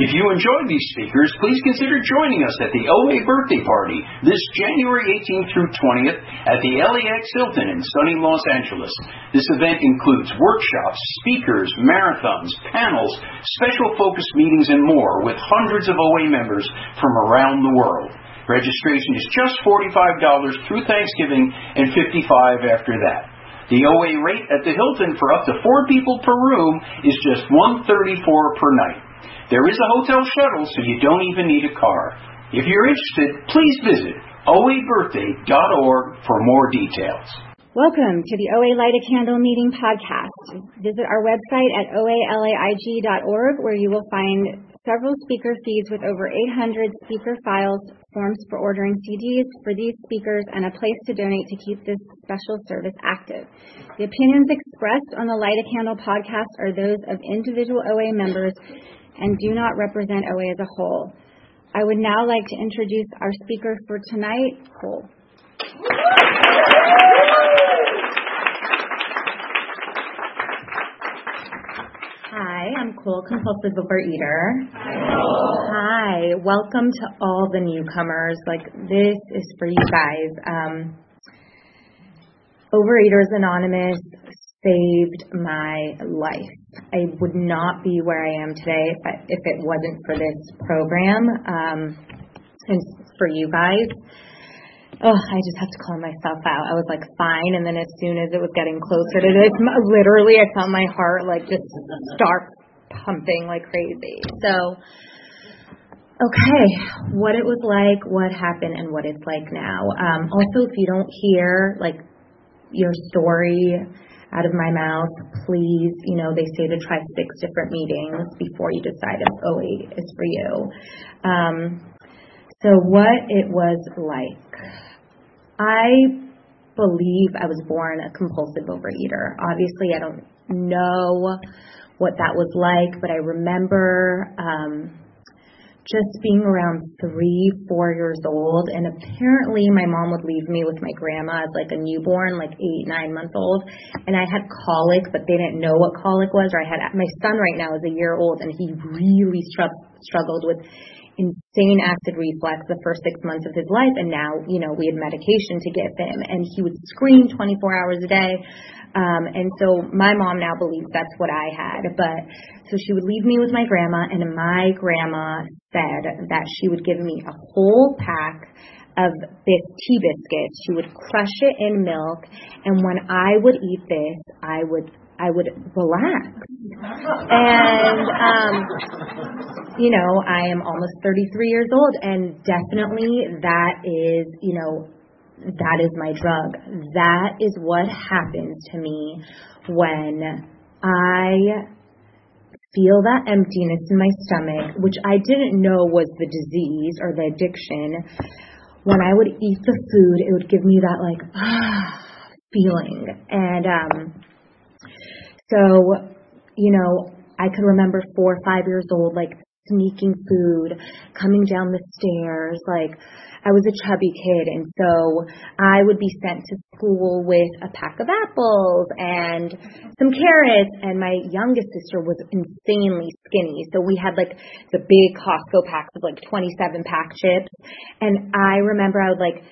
If you enjoy these speakers, please consider joining us at the OA birthday party this January 18th through 20th at the LAX Hilton in sunny Los Angeles. This event includes workshops, speakers, marathons, panels, special focus meetings, and more with hundreds of OA members from around the world. Registration is just $45 through Thanksgiving and $55 after that. The OA rate at the Hilton for up to four people per room is just $134 per night. There is a hotel shuttle, so you don't even need a car. If you're interested, please visit oabirthday.org for more details. Welcome to the OA Light a Candle Meeting podcast. Visit our website at oalaig.org where you will find several speaker feeds with over 800 speaker files, forms for ordering CDs for these speakers, and a place to donate to keep this special service active. The opinions expressed on the Light a Candle podcast are those of individual OA members and do not represent OA as a whole. I would now like to introduce our speaker for tonight, Cole. Hi, I'm Cole, compulsive overeater. Hi, welcome to all the newcomers. Like this is for you guys. Um, Overeaters Anonymous saved my life. I would not be where I am today if, if it wasn't for this program um, and for you guys. Oh, I just have to calm myself out. I was like fine, and then as soon as it was getting closer to this, literally, I felt my heart like just start pumping like crazy. So, okay, what it was like, what happened, and what it's like now. Um, also, if you don't hear like your story out of my mouth, please, you know, they say to try six different meetings before you decide if OA is for you. Um, so what it was like. I believe I was born a compulsive overeater. Obviously, I don't know what that was like, but I remember um, just being around three, four years old, and apparently my mom would leave me with my grandma as like a newborn, like eight, nine months old, and I had colic, but they didn't know what colic was, or I had my son right now is a year old, and he really str- struggled with insane acid reflux the first six months of his life, and now you know we had medication to give him, and he would scream 24 hours a day. Um, and so my mom now believes that's what I had. But so she would leave me with my grandma, and my grandma said that she would give me a whole pack of this tea biscuits. She would crush it in milk, and when I would eat this, I would I would relax. And um, you know, I am almost 33 years old, and definitely that is you know that is my drug. That is what happens to me when I feel that emptiness in my stomach, which I didn't know was the disease or the addiction. When I would eat the food, it would give me that like ah feeling. And um so, you know, I could remember four or five years old, like sneaking food, coming down the stairs, like I was a chubby kid, and so I would be sent to school with a pack of apples and some carrots. And my youngest sister was insanely skinny, so we had like the big Costco packs of like 27 pack chips. And I remember I would like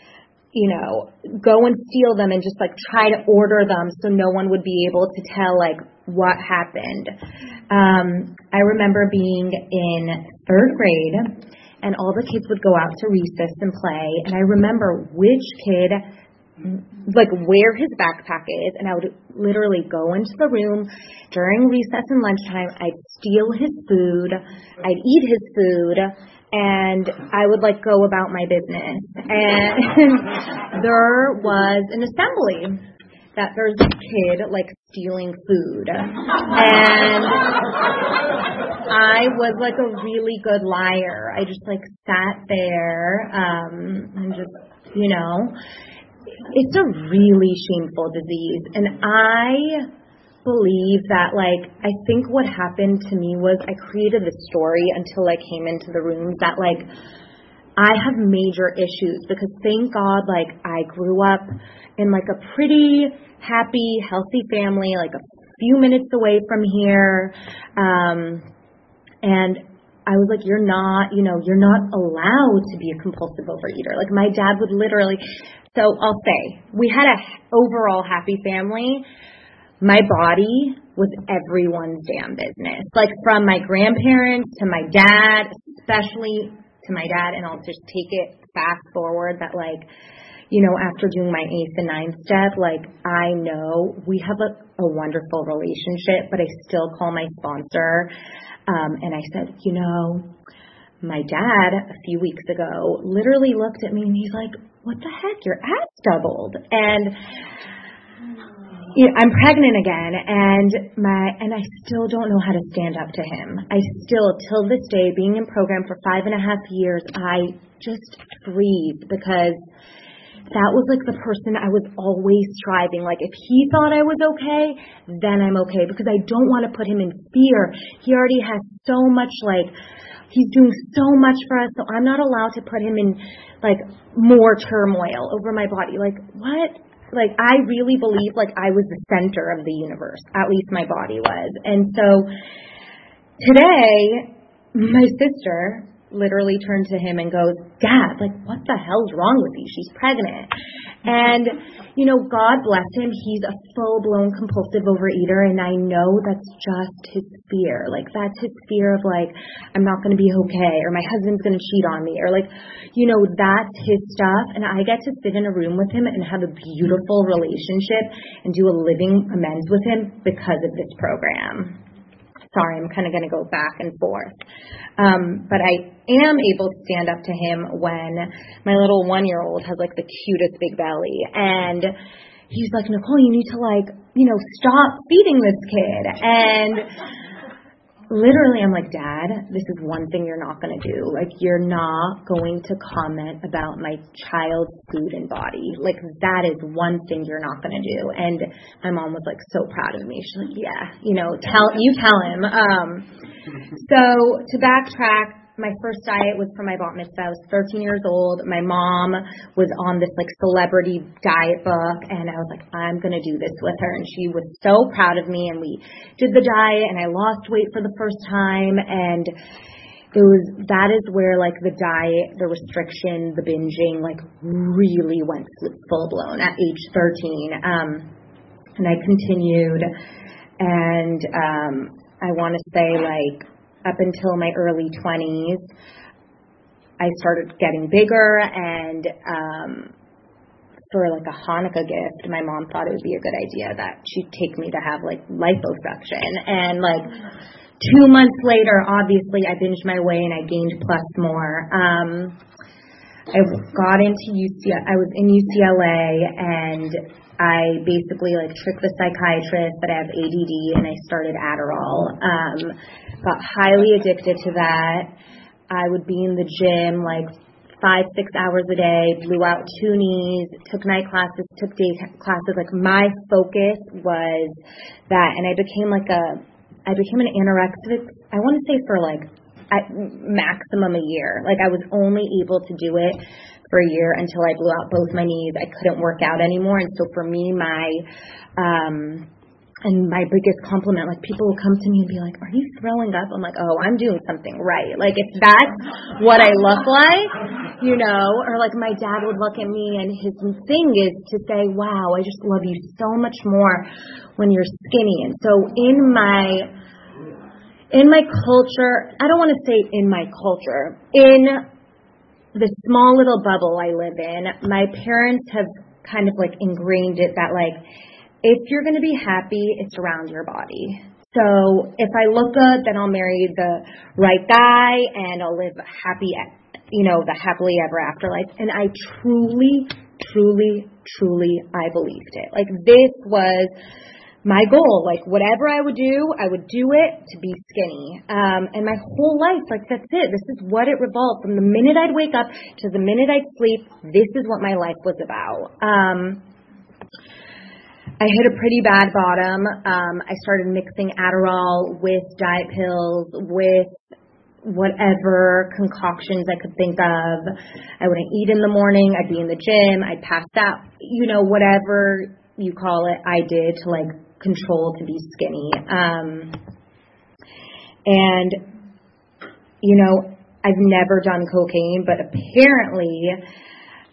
you know, go and steal them and just like try to order them so no one would be able to tell like what happened. Um, I remember being in third grade and all the kids would go out to recess and play. And I remember which kid, like where his backpack is, and I would literally go into the room during recess and lunchtime. I'd steal his food, I'd eat his food, and I would like go about my business. And there was an assembly that there's a kid like stealing food. And I was like a really good liar. I just like sat there um and just, you know, it's a really shameful disease and I believe that like I think what happened to me was I created a story until I came into the room that like I have major issues because thank God like I grew up in like a pretty happy, healthy family, like a few minutes away from here. Um, and I was like, you're not, you know, you're not allowed to be a compulsive overeater. Like my dad would literally, so I'll say, we had a overall happy family. My body was everyone's damn business. Like from my grandparents to my dad, especially to my dad, and I'll just take it fast forward that like, you know, after doing my eighth and ninth step, like I know we have a, a wonderful relationship, but I still call my sponsor Um, and I said, you know, my dad a few weeks ago literally looked at me and he's like, what the heck? Your ass doubled. And you know, I'm pregnant again and my and I still don't know how to stand up to him. I still till this day being in program for five and a half years, I just freeze because that was like the person I was always striving. Like if he thought I was okay, then I'm okay because I don't want to put him in fear. He already has so much like he's doing so much for us, so I'm not allowed to put him in like more turmoil over my body. Like what? Like I really believe like I was the center of the universe. At least my body was. And so today my sister literally turned to him and goes, Dad, like, what the hell's wrong with you? She's pregnant. And, you know, God bless him. He's a full blown compulsive overeater. And I know that's just his fear. Like, that's his fear of, like, I'm not going to be okay, or my husband's going to cheat on me, or, like, you know, that's his stuff. And I get to sit in a room with him and have a beautiful relationship and do a living amends with him because of this program. Sorry, I'm kind of going to go back and forth. Um, but I am able to stand up to him when my little one year old has like the cutest big belly. And he's like, Nicole, you need to like, you know, stop feeding this kid. And literally I'm like, Dad, this is one thing you're not going to do. Like, you're not going to comment about my child's food and body. Like, that is one thing you're not going to do. And my mom was like so proud of me. She's like, yeah, you know, tell, you tell him. Um, so to backtrack, my first diet was for my bat mitzvah. I was 13 years old. My mom was on this like celebrity diet book, and I was like, I'm gonna do this with her. And she was so proud of me. And we did the diet, and I lost weight for the first time. And it was that is where like the diet, the restriction, the binging, like really went full blown at age 13. Um, and I continued, and um, I want to say like up until my early 20s, I started getting bigger and um, for like a Hanukkah gift, my mom thought it would be a good idea that she'd take me to have like liposuction. And like two months later, obviously I binged my way and I gained plus more. Um, I got into UCLA, I was in UCLA and I basically like tricked the psychiatrist that I have ADD and I started Adderall. Um, got highly addicted to that. I would be in the gym like five, six hours a day, blew out two knees, took night classes, took day classes. Like my focus was that, and I became like a, I became an anorexic. I want to say for like at maximum a year. Like I was only able to do it for a year until I blew out both my knees. I couldn't work out anymore, and so for me, my um and my biggest compliment, like people will come to me and be like, Are you throwing up? I'm like, Oh, I'm doing something right. Like if that's what I look like, you know, or like my dad would look at me and his thing is to say, Wow, I just love you so much more when you're skinny. And so in my in my culture, I don't want to say in my culture, in the small little bubble I live in, my parents have kind of like ingrained it that like if you're going to be happy, it's around your body. So if I look good, then I'll marry the right guy and I'll live happy, you know, the happily ever after life. And I truly, truly, truly, I believed it. Like this was my goal. Like whatever I would do, I would do it to be skinny. Um, and my whole life, like that's it. This is what it revolved from the minute I'd wake up to the minute I'd sleep. This is what my life was about. Um, I hit a pretty bad bottom. Um, I started mixing Adderall with diet pills, with whatever concoctions I could think of. I wouldn't eat in the morning. I'd be in the gym. I'd pass out. You know, whatever you call it, I did to like control to be skinny. Um, and you know, I've never done cocaine, but apparently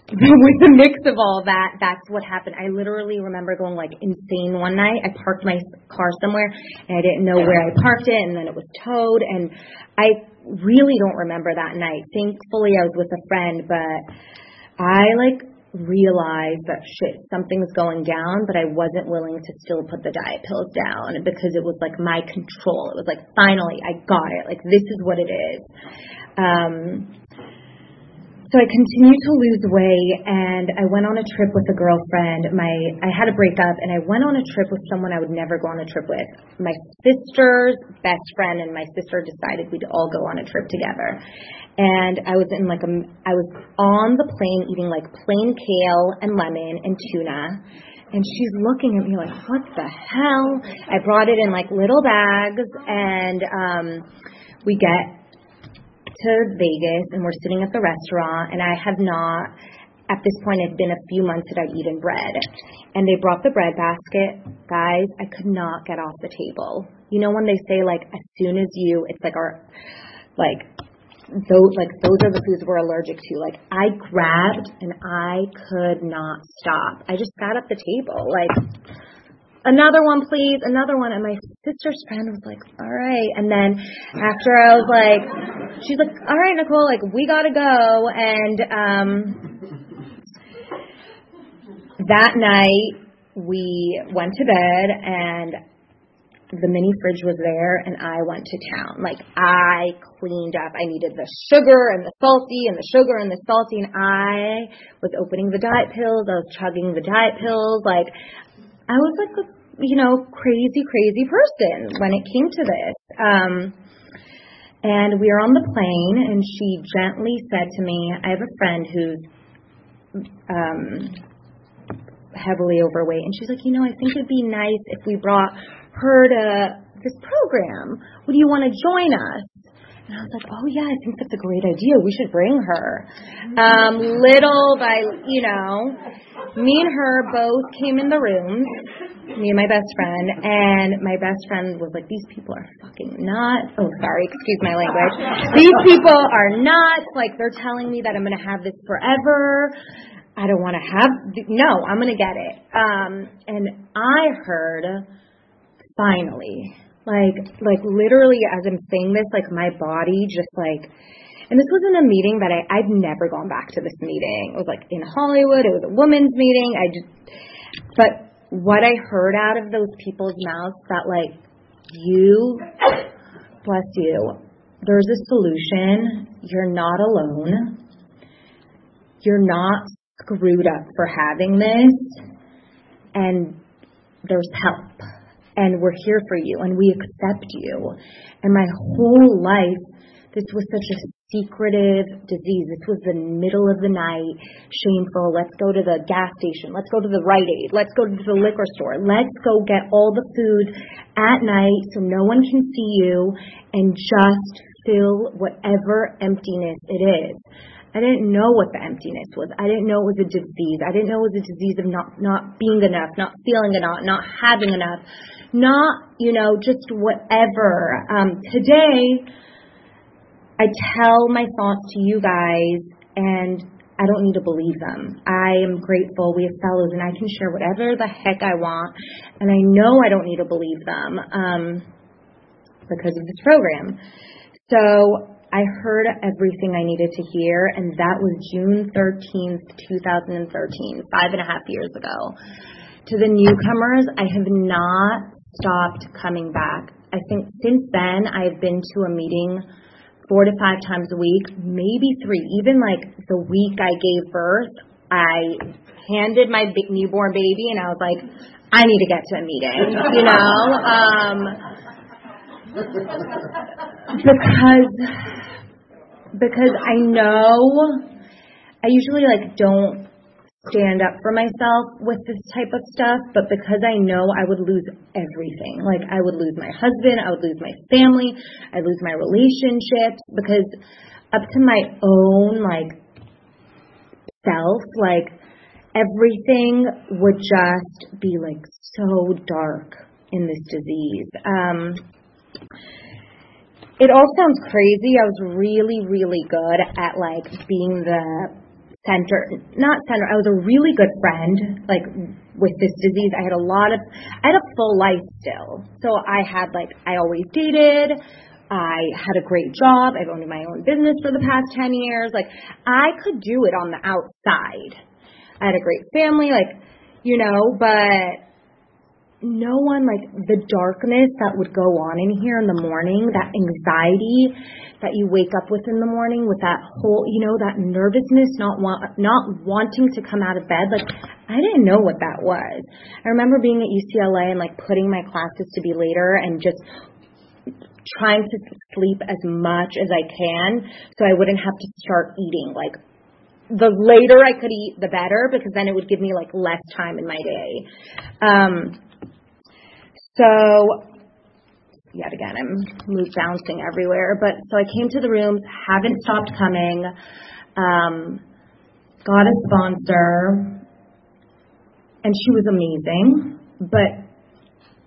with the mix of all that, that's what happened. I literally remember going like insane one night. I parked my car somewhere and I didn't know where I parked it and then it was towed and I really don't remember that night. Thankfully I was with a friend, but I like realized that shit, something's going down, but I wasn't willing to still put the diet pills down because it was like my control. It was like, finally, I got it. Like, this is what it is. Um, so I continued to lose weight and I went on a trip with a girlfriend. My I had a breakup and I went on a trip with someone I would never go on a trip with. My sister's best friend and my sister decided we'd all go on a trip together. And I was in like a I was on the plane eating like plain kale and lemon and tuna. And she's looking at me like, what the hell? I brought it in like little bags and um we get to Vegas and we're sitting at the restaurant and I have not at this point it's been a few months that I've eaten bread. And they brought the bread basket. Guys, I could not get off the table. You know when they say like as soon as you it's like our like those like those are the foods we're allergic to. Like I grabbed and I could not stop. I just got up the table. Like another one, please, another one. And my sister's friend was like, all right. And then after I was like, she's like, all right, Nicole, like, we gotta go. And, um, that night we went to bed and the mini fridge was there and I went to town. Like I cleaned up. I needed the sugar and the salty and the sugar and the salty and I was opening the diet pills. I was chugging the diet pills. Like I was like a you know crazy crazy person when it came to this. Um, and we were on the plane, and she gently said to me, "I have a friend who's um, heavily overweight," and she's like, "You know, I think it'd be nice if we brought her to this program. Would you want to join us?" And I was like, oh yeah, I think that's a great idea. We should bring her. Um, little by, you know, me and her both came in the rooms, me and my best friend, and my best friend was like, these people are fucking nuts. Oh, sorry, excuse my language. These people are nuts. Like, they're telling me that I'm going to have this forever. I don't want to have, no, I'm going to get it. Um, and I heard, finally, like, like literally as I'm saying this, like my body just like, and this wasn't a meeting that I, I've never gone back to this meeting. It was like in Hollywood. It was a women's meeting. I just, but what I heard out of those people's mouths that like, you, bless you, there's a solution. You're not alone. You're not screwed up for having this. And there's help and we're here for you and we accept you. And my whole life, this was such a secretive disease. This was the middle of the night, shameful. Let's go to the gas station. Let's go to the Rite Aid. Let's go to the liquor store. Let's go get all the food at night so no one can see you and just fill whatever emptiness it is. I didn't know what the emptiness was. I didn't know it was a disease. I didn't know it was a disease of not not being enough, not feeling enough, not having enough, not you know just whatever. Um, today, I tell my thoughts to you guys, and I don't need to believe them. I am grateful. We have fellows, and I can share whatever the heck I want, and I know I don't need to believe them um, because of this program. So I heard everything I needed to hear, and that was June 13th, 2013, five and a half years ago. To the newcomers, I have not stopped coming back. I think since then, I've been to a meeting four to five times a week, maybe three. Even like the week I gave birth, I handed my newborn baby, and I was like, I need to get to a meeting, you know? Um, because because I know I usually like don't stand up for myself with this type of stuff, but because I know I would lose everything. Like I would lose my husband, I would lose my family, I'd lose my relationships because up to my own like self, like everything would just be like so dark in this disease. Um it all sounds crazy. I was really, really good at like being the center, not center. I was a really good friend, like with this disease. I had a lot of, I had a full life still. So I had like, I always dated. I had a great job. I've owned my own business for the past 10 years. Like I could do it on the outside. I had a great family, like, you know, but no one like the darkness that would go on in here in the morning, that anxiety that you wake up with in the morning with that whole, you know, that nervousness, not want, not wanting to come out of bed. Like I didn't know what that was. I remember being at UCLA and like putting my classes to be later and just trying to sleep as much as I can so I wouldn't have to start eating like the later I could eat, the better, because then it would give me like less time in my day. Um, so yet again, I'm move bouncing everywhere. But so I came to the rooms, haven't stopped coming. Um, got a sponsor, and she was amazing. But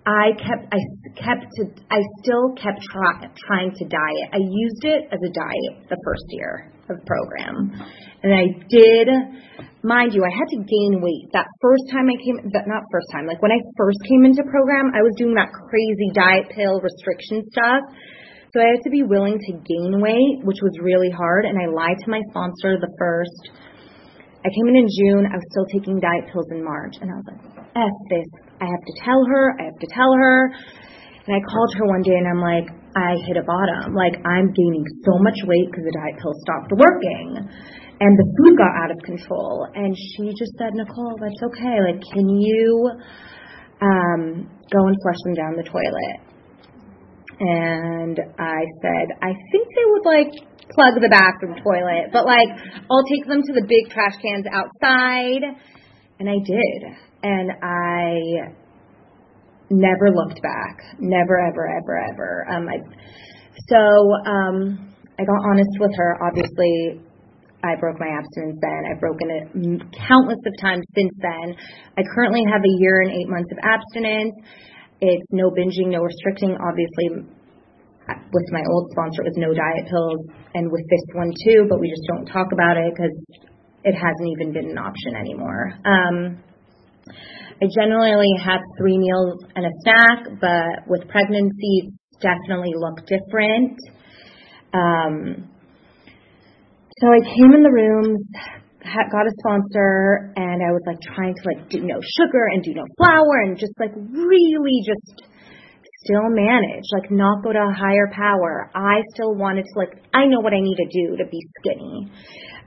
I kept, I kept to, I still kept try, trying to diet. I used it as a diet the first year of program, and I did mind you, I had to gain weight. That first time I came, that not first time, like when I first came into program, I was doing that crazy diet pill restriction stuff. So I had to be willing to gain weight, which was really hard. And I lied to my sponsor the first. I came in in June. I was still taking diet pills in March. And I was like, F this. I have to tell her. I have to tell her. And I called her one day and I'm like, I hit a bottom. Like, I'm gaining so much weight because the diet pill stopped working and the food got out of control. And she just said, Nicole, that's okay. Like, can you um, go and flush them down the toilet? And I said, I think they would like plug the bathroom toilet, but like, I'll take them to the big trash cans outside. And I did. And I never looked back. Never, ever, ever, ever. Um, I, so um, I got honest with her. Obviously, I broke my abstinence then. I've broken it countless of times since then. I currently have a year and eight months of abstinence. It's no binging, no restricting. Obviously, with my old sponsor, it was no diet pills, and with this one too, but we just don't talk about it because it hasn't even been an option anymore. Um, I generally have three meals and a snack, but with pregnancy, definitely look different. Um, so I came in the rooms, got a sponsor, and I was like trying to like do no sugar and do no flour and just like really just still manage, like not go to a higher power. I still wanted to like I know what I need to do to be skinny.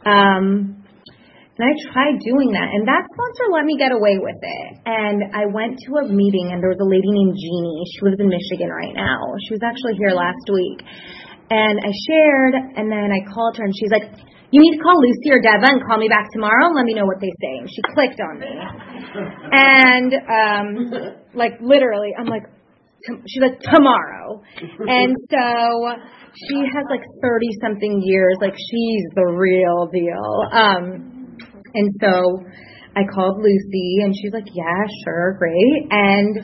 Um and I tried doing that, and that sponsor let me get away with it. And I went to a meeting, and there was a lady named Jeannie. She lives in Michigan right now. She was actually here last week. And I shared, and then I called her, and she's like, you need to call Lucy or Deva and call me back tomorrow and let me know what they say. And she clicked on me. And, um, like, literally, I'm like, she's like, tomorrow. And so she has like 30 something years. Like, she's the real deal. Um, and so I called Lucy and she's like, yeah, sure, great. And,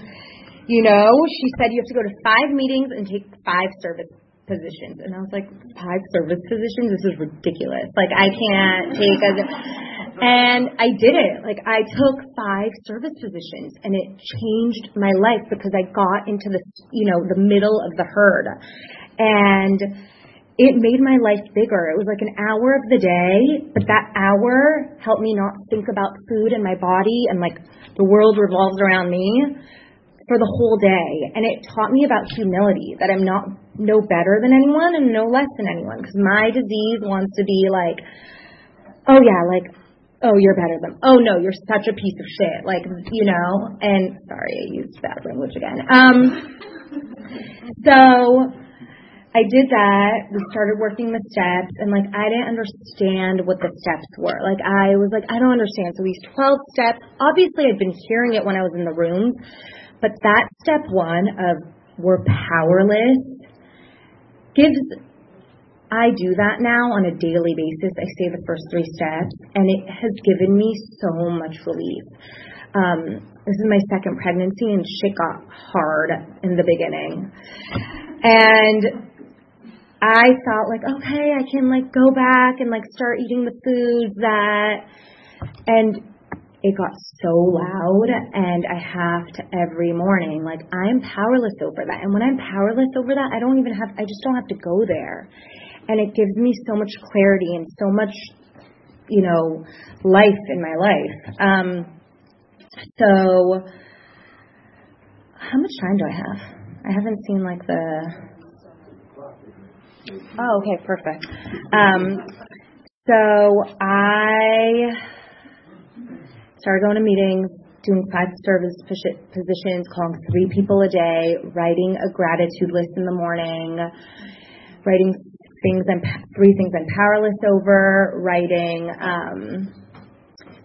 you know, she said you have to go to five meetings and take five service positions. And I was like, five service positions? This is ridiculous. Like, I can't take. And I did it. Like, I took five service positions and it changed my life because I got into the, you know, the middle of the herd. And it made my life bigger. It was like an hour of the day, but that hour helped me not think about food and my body and like the world revolves around me for the whole day. And it taught me about humility, that I'm not no better than anyone and no less than anyone. Because my disease wants to be like, oh yeah, like, oh, you're better than, oh no, you're such a piece of shit. Like, you know, and sorry, I used bad language again. Um, so I did that. We started working the steps, and like I didn't understand what the steps were. Like I was like, I don't understand. So these 12 steps, obviously I'd been hearing it when I was in the rooms, but that step one of we're powerless gives, I do that now on a daily basis. I say the first three steps, and it has given me so much relief. Um, this is my second pregnancy, and shit got hard in the beginning. And I thought like, okay, I can like go back and like start eating the foods that, and it got so loud and I have to every morning, like I'm powerless over that. And when I'm powerless over that, I don't even have, I just don't have to go there. And it gives me so much clarity and so much, you know, life in my life. Um, so, how much time do I have? I haven't seen like the Oh, okay, perfect. Um, so I started going to meetings, doing five service positions, calling three people a day, writing a gratitude list in the morning, writing things I'm three things I'm powerless over, writing um,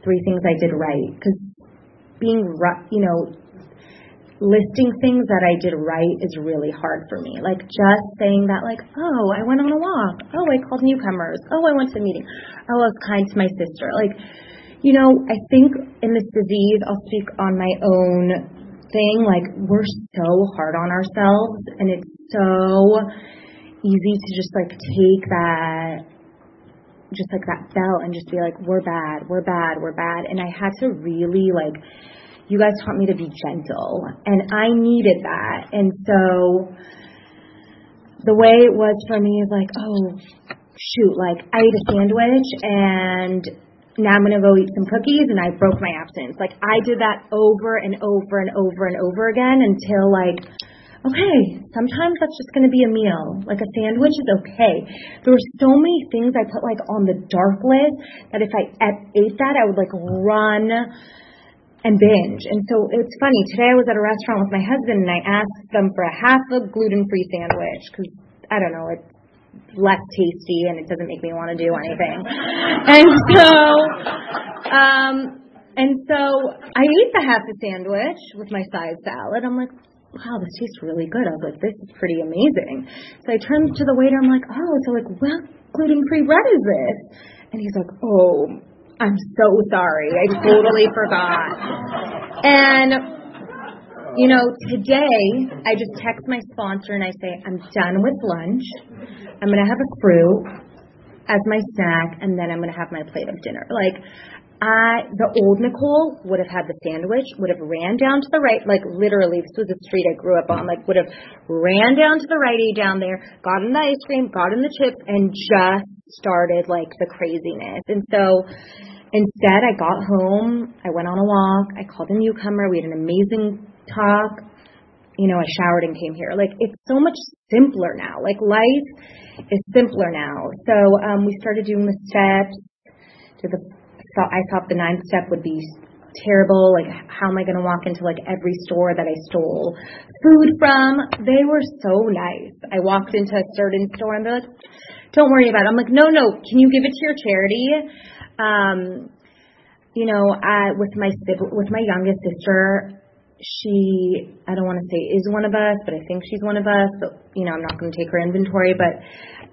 three things I did right because being you know listing things that I did right is really hard for me. Like just saying that, like, oh, I went on a walk. Oh, I called newcomers. Oh, I went to a meeting. Oh, I was kind to my sister. Like, you know, I think in this disease, I'll speak on my own thing. Like, we're so hard on ourselves, and it's so easy to just like take that just like that belt and just be like, we're bad, we're bad, we're bad. And I had to really like you guys taught me to be gentle, and I needed that. And so the way it was for me is like, oh, shoot, like I ate a sandwich and now I'm going to go eat some cookies and I broke my abstinence. Like I did that over and over and over and over again until like, okay, sometimes that's just going to be a meal. Like a sandwich is okay. There were so many things I put like on the dark list that if I ate that, I would like run and binge. And so it's funny. Today I was at a restaurant with my husband and I asked them for a half a gluten-free sandwich because I don't know, it's less tasty and it doesn't make me want to do anything. and so, um, and so I ate the half a sandwich with my side salad. I'm like, wow, this tastes really good. I was like, this is pretty amazing. So I turned to the waiter. I'm like, oh, so like, what gluten-free bread is this? And he's like, oh, I'm so sorry. I totally forgot. And, you know, today I just text my sponsor and I say, I'm done with lunch. I'm going to have a fruit as my snack and then I'm going to have my plate of dinner. Like, I, the old Nicole would have had the sandwich, would have ran down to the right, like literally, this was the street I grew up on, like would have ran down to the Rite Aid down there, gotten the ice cream, gotten the chips, and just started like the craziness. And so Instead, I got home, I went on a walk, I called a newcomer, we had an amazing talk. You know, I showered and came here. Like, it's so much simpler now. Like, life is simpler now. So, um, we started doing the steps. To the, I thought the ninth step would be terrible. Like, how am I going to walk into like every store that I stole food from? They were so nice. I walked into a certain store and they're like, don't worry about it. I'm like, no, no, can you give it to your charity? Um, you know, I, with my with my youngest sister, she I don't want to say is one of us, but I think she's one of us. So, you know, I'm not going to take her inventory, but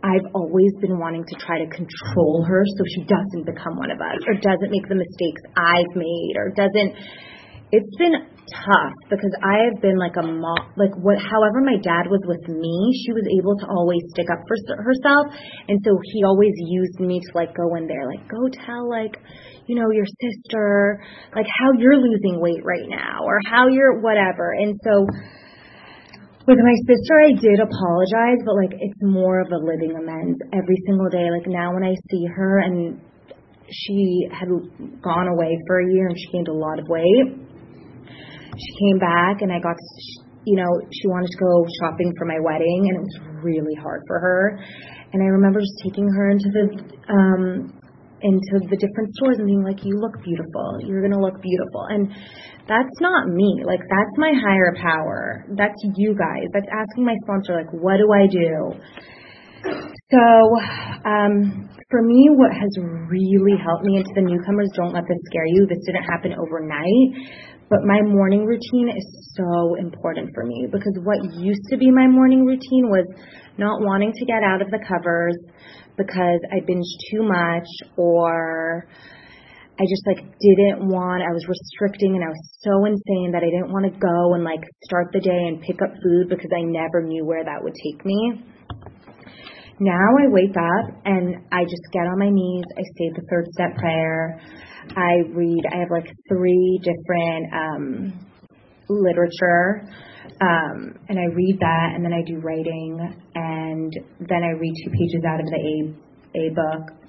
I've always been wanting to try to control her so she doesn't become one of us or doesn't make the mistakes I've made or doesn't it's been tough because I have been like a mom, like what, however my dad was with me, she was able to always stick up for herself. And so he always used me to like go in there, like go tell like, you know, your sister, like how you're losing weight right now or how you're whatever. And so with my sister, I did apologize, but like it's more of a living amends every single day. Like now when I see her and she had gone away for a year and she gained a lot of weight she came back and I got, you know, she wanted to go shopping for my wedding and it was really hard for her. And I remember just taking her into the, um, into the different stores and being like, you look beautiful. You're going to look beautiful. And that's not me. Like, that's my higher power. That's you guys. That's asking my sponsor, like, what do I do? So, um, for me, what has really helped me, into the newcomers, don't let this scare you. This didn't happen overnight. But my morning routine is so important for me because what used to be my morning routine was not wanting to get out of the covers because I binged too much or I just like didn't want I was restricting and I was so insane that I didn't want to go and like start the day and pick up food because I never knew where that would take me. now I wake up and I just get on my knees. I say the third step prayer. I read, I have like three different um, literature. Um, and I read that and then I do writing and then I read two pages out of the A, A book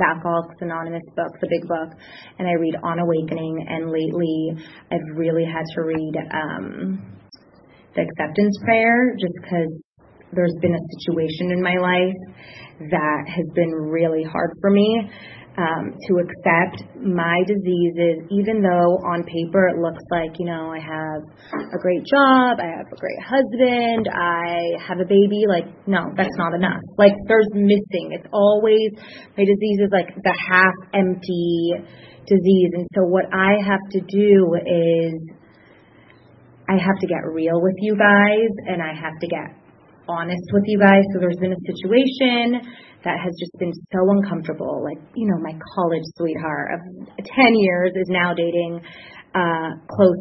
the Alcoholics Anonymous book, the big book, and I read On Awakening. And lately, I've really had to read um, the acceptance prayer just because there's been a situation in my life that has been really hard for me Um, to accept my diseases, even though on paper it looks like, you know, I have a great job, I have a great husband, I have a baby. Like, no, that's not enough. Like, there's missing. It's always, my disease is like the half empty disease. And so what I have to do is, I have to get real with you guys and I have to get honest with you guys. So there's been a situation that has just been so uncomfortable. Like, you know, my college sweetheart of 10 years is now dating a close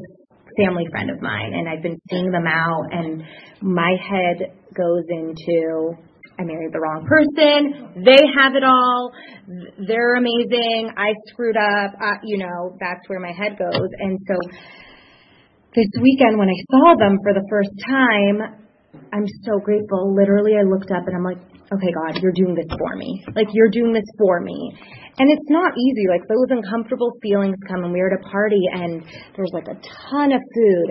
family friend of mine, and I've been seeing them out, and my head goes into I married the wrong person. They have it all. They're amazing. I screwed up. Uh, you know, that's where my head goes. And so this weekend when I saw them for the first time, I'm so grateful. Literally, I looked up and I'm like, okay, God, you're doing this for me. Like, you're doing this for me. And it's not easy. Like, those uncomfortable feelings come, and we were at a party, and there was like a ton of food.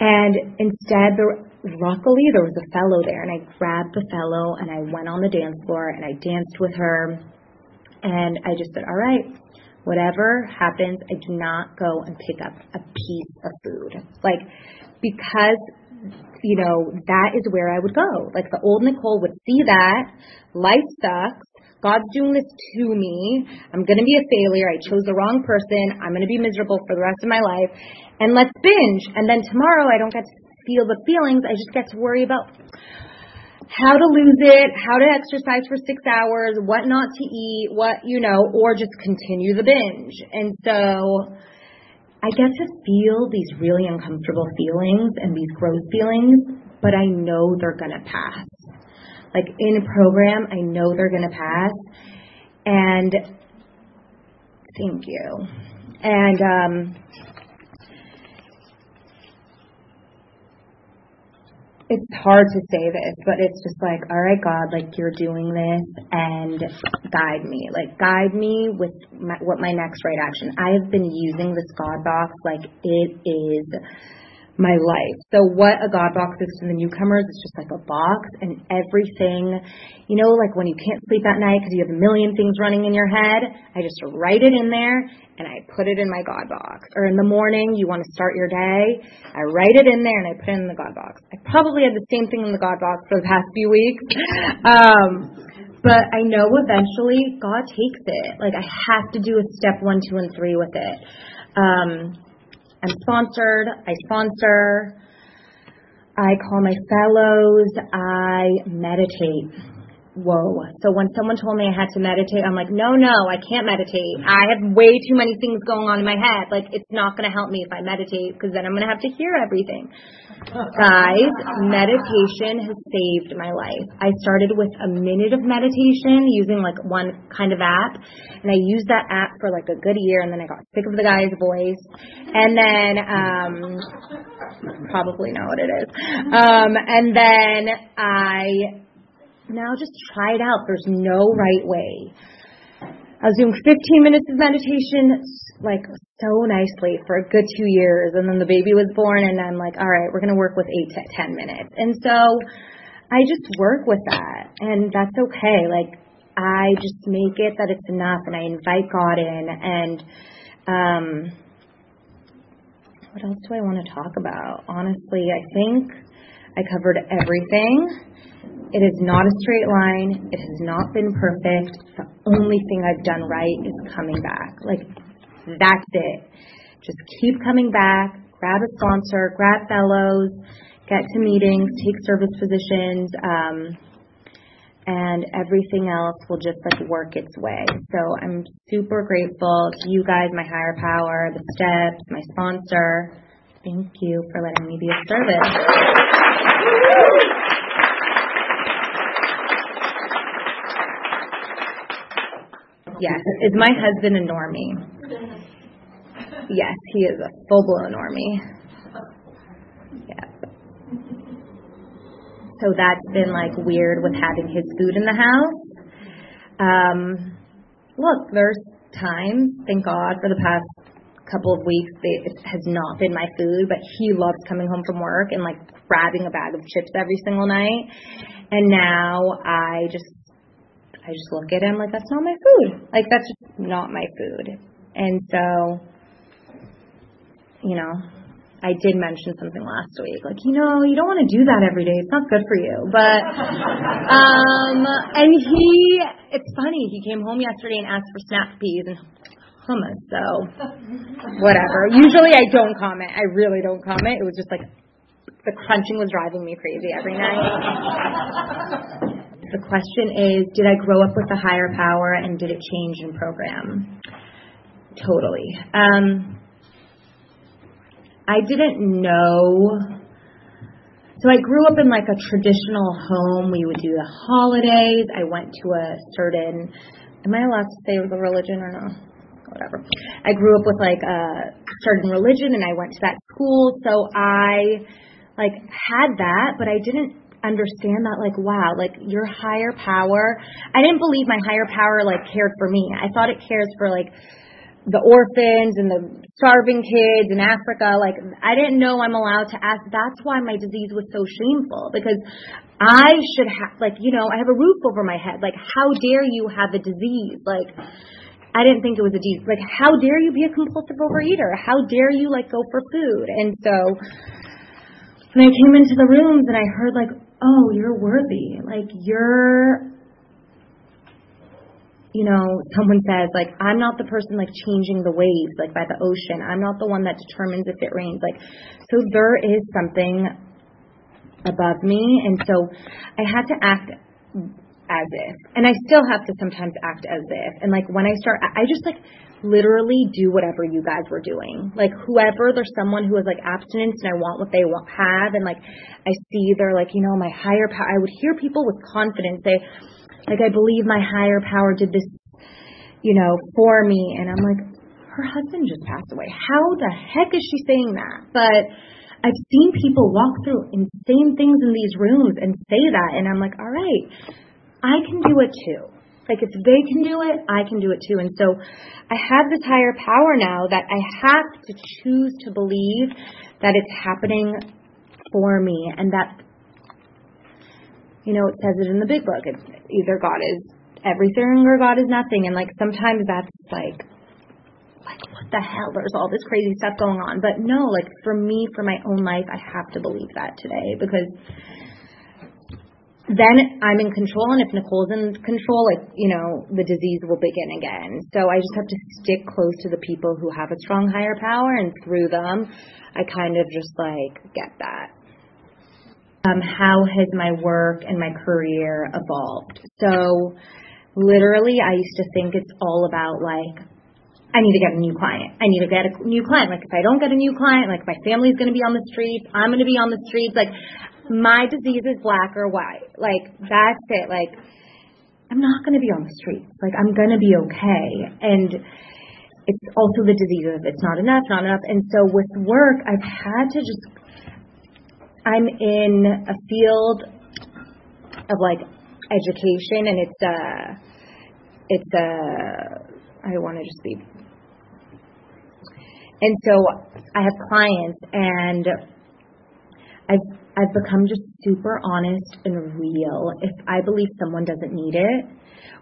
And instead, there, luckily, there was a fellow there, and I grabbed the fellow, and I went on the dance floor, and I danced with her. And I just said, all right, whatever happens, I do not go and pick up a piece of food. Like, because you know, that is where I would go. Like the old Nicole would see that. Life sucks. God's doing this to me. I'm going to be a failure. I chose the wrong person. I'm going to be miserable for the rest of my life. And let's binge. And then tomorrow I don't get to feel the feelings. I just get to worry about how to lose it, how to exercise for six hours, what not to eat, what, you know, or just continue the binge. And so I get to feel these really uncomfortable feelings and these gross feelings, but I know they're going to pass. Like in a program, I know they're going to pass. And thank you. And um, it's hard to say this, but it's just like, all right, God, like you're doing this and guide me. Like guide me with my, what my next right action. I have been using this God box like it is my life. So what a God box is to the newcomers, it's just like a box and everything, you know, like when you can't sleep at night because you have a million things running in your head, I just write it in there and I put it in my God box. Or in the morning, you want to start your day, I write it in there and I put it in the God box. I probably had the same thing in the God box for the past few weeks. Um, but I know eventually God takes it. Like I have to do a step one, two, and three with it. Um, I'm sponsored. I sponsor. I call my fellows. I meditate whoa. So when someone told me I had to meditate, I'm like, no, no, I can't meditate. I have way too many things going on in my head. Like, it's not going to help me if I meditate because then I'm going to have to hear everything. Guys, meditation has saved my life. I started with a minute of meditation using like one kind of app, and I used that app for like a good year, and then I got sick of the guy's voice, and then um, probably know what it is. Um, and then I now just try it out. There's no right way. I was doing 15 minutes of meditation like so nicely for a good two years, and then the baby was born, and I'm like, all right, we're going to work with eight to 10 minutes. And so I just work with that, and that's okay. Like, I just make it that it's enough, and I invite God in, and, um, what else do I want to talk about? Honestly, I think I covered everything. It is not a straight line. It has not been perfect. The only thing I've done right is coming back. Like, that's it. Just keep coming back, grab a sponsor, grab fellows, get to meetings, take service positions, um, and everything else will just like work its way. So I'm super grateful to you guys, my higher power, the steps, my sponsor. Thank you for letting me be of service. Yes. Is my husband a normie? Yes, he is a full blown normie. Yeah. So that's been like weird with having his food in the house. Um, look, there's times, thank God, for the past couple of weeks it has not been my food, but he loves coming home from work and like grabbing a bag of chips every single night. And now I just I just look at him like that's not my food. Like that's just not my food. And so you know, I did mention something last week, like, you know, you don't want to do that every day. It's not good for you. But, um, and he, it's funny, he came home yesterday and asked for snap peas and hummus, so whatever. Usually I don't comment. I really don't comment. It was just like, the crunching was driving me crazy every night. The question is, did I grow up with a higher power and did it change in program? Totally. Um, I didn't know. So I grew up in like a traditional home. We would do the holidays. I went to a certain, am I allowed to say the religion or no? Whatever. I grew up with like a certain religion and I went to that school. So I like had that, but I didn't understand that like wow like your higher power i didn't believe my higher power like cared for me i thought it cares for like the orphans and the starving kids in Africa. Like, I didn't know I'm allowed to ask. That's why my disease was so shameful because I should have, like, you know, I have a roof over my head. Like, how dare you have a disease? Like, I didn't think it was a disease. Like, how dare you be a compulsive overeater? How dare you, like, go for food? And so, when I came into the rooms and I heard, like, oh, you're worthy. Like, you're you know, someone says, like, I'm not the person like changing the waves, like by the ocean. I'm not the one that determines if it rains. Like, so there is something above me. And so I had to act as if. And I still have to sometimes act as if. And like when I start, I just like literally do whatever you guys were doing. Like whoever, there's someone who has like abstinence and I want what they want, have. And like I see they're like, you know, my higher power. I would hear people with confidence say, like, I believe my higher power did this, you know, for me. And I'm like, her husband just passed away. How the heck is she saying that? But I've seen people walk through insane things in these rooms and say that. And I'm like, all right, I can do it too. Like, if they can do it, I can do it too. And so I have this higher power now that I have to choose to believe that it's happening for me and that you know, it says it in the big book. It's either God is everything or God is nothing. And like sometimes that's like, like what the hell? There's all this crazy stuff going on. But no, like for me, for my own life, I have to believe that today because then I'm in control, and if Nicole's in control, like you know, the disease will begin again. So I just have to stick close to the people who have a strong higher power, and through them, I kind of just like get that um, how has my work and my career evolved? So, literally, I used to think it's all about like, I need to get a new client. I need to get a new client. Like, if I don't get a new client, like, my family's going to be on the streets. I'm going to be on the streets. Like, my disease is black or white. Like, that's it. Like, I'm not going to be on the streets. Like, I'm going to be okay. And it's also the disease of it's not enough, not enough. And so with work, I've had to just I'm in a field of like education, and it's a, uh, it's a, uh, I want to just be. And so I have clients, and I've I've become just super honest and real. If I believe someone doesn't need it,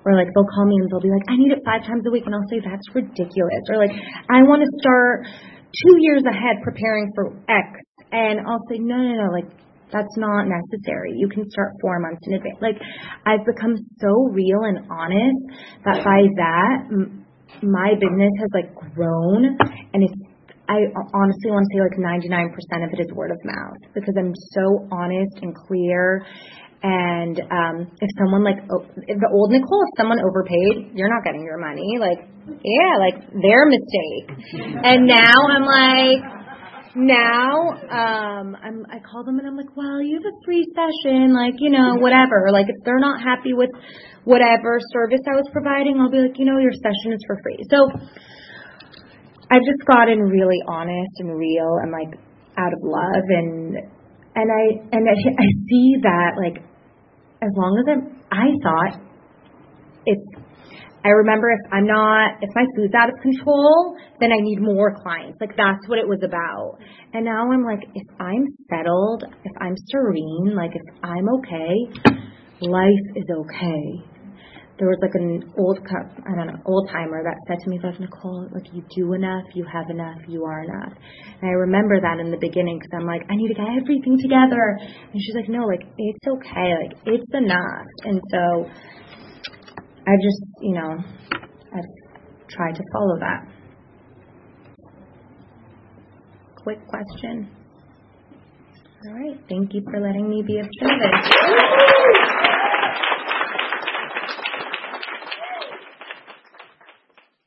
or like they'll call me and they'll be like, I need it five times a week, and I'll say that's ridiculous. Or like, I want to start two years ahead preparing for X, and I'll say, no, no, no, like that's not necessary. You can start four months in advance. Like I've become so real and honest that by that my business has like grown and it's I honestly want to say like 99% of it is word of mouth because I'm so honest and clear. And um, if someone like if the old Nicole, if someone overpaid, you're not getting your money. Like, yeah, like their mistake. And now I'm like, now um I'm I call them and I'm like, well, you have a free session, like you know whatever. Like if they're not happy with whatever service I was providing, I'll be like, you know, your session is for free. So I just got in really honest and real and like out of love and and I and I, I see that like as long as I'm I thought it's I remember if I'm not, if my food's out of control, then I need more clients. Like that's what it was about. And now I'm like, if I'm settled, if I'm serene, like if I'm okay, life is okay. There was like an old, cup, I don't know, old timer that said to me, like Nicole, like you do enough, you have enough, you are enough. And I remember that in the beginning because I'm like, I need to get everything together. And she's like, no, like it's okay, like it's enough. And so I just, you know, I've tried to follow that. Quick question. All right. Thank you for letting me be of service.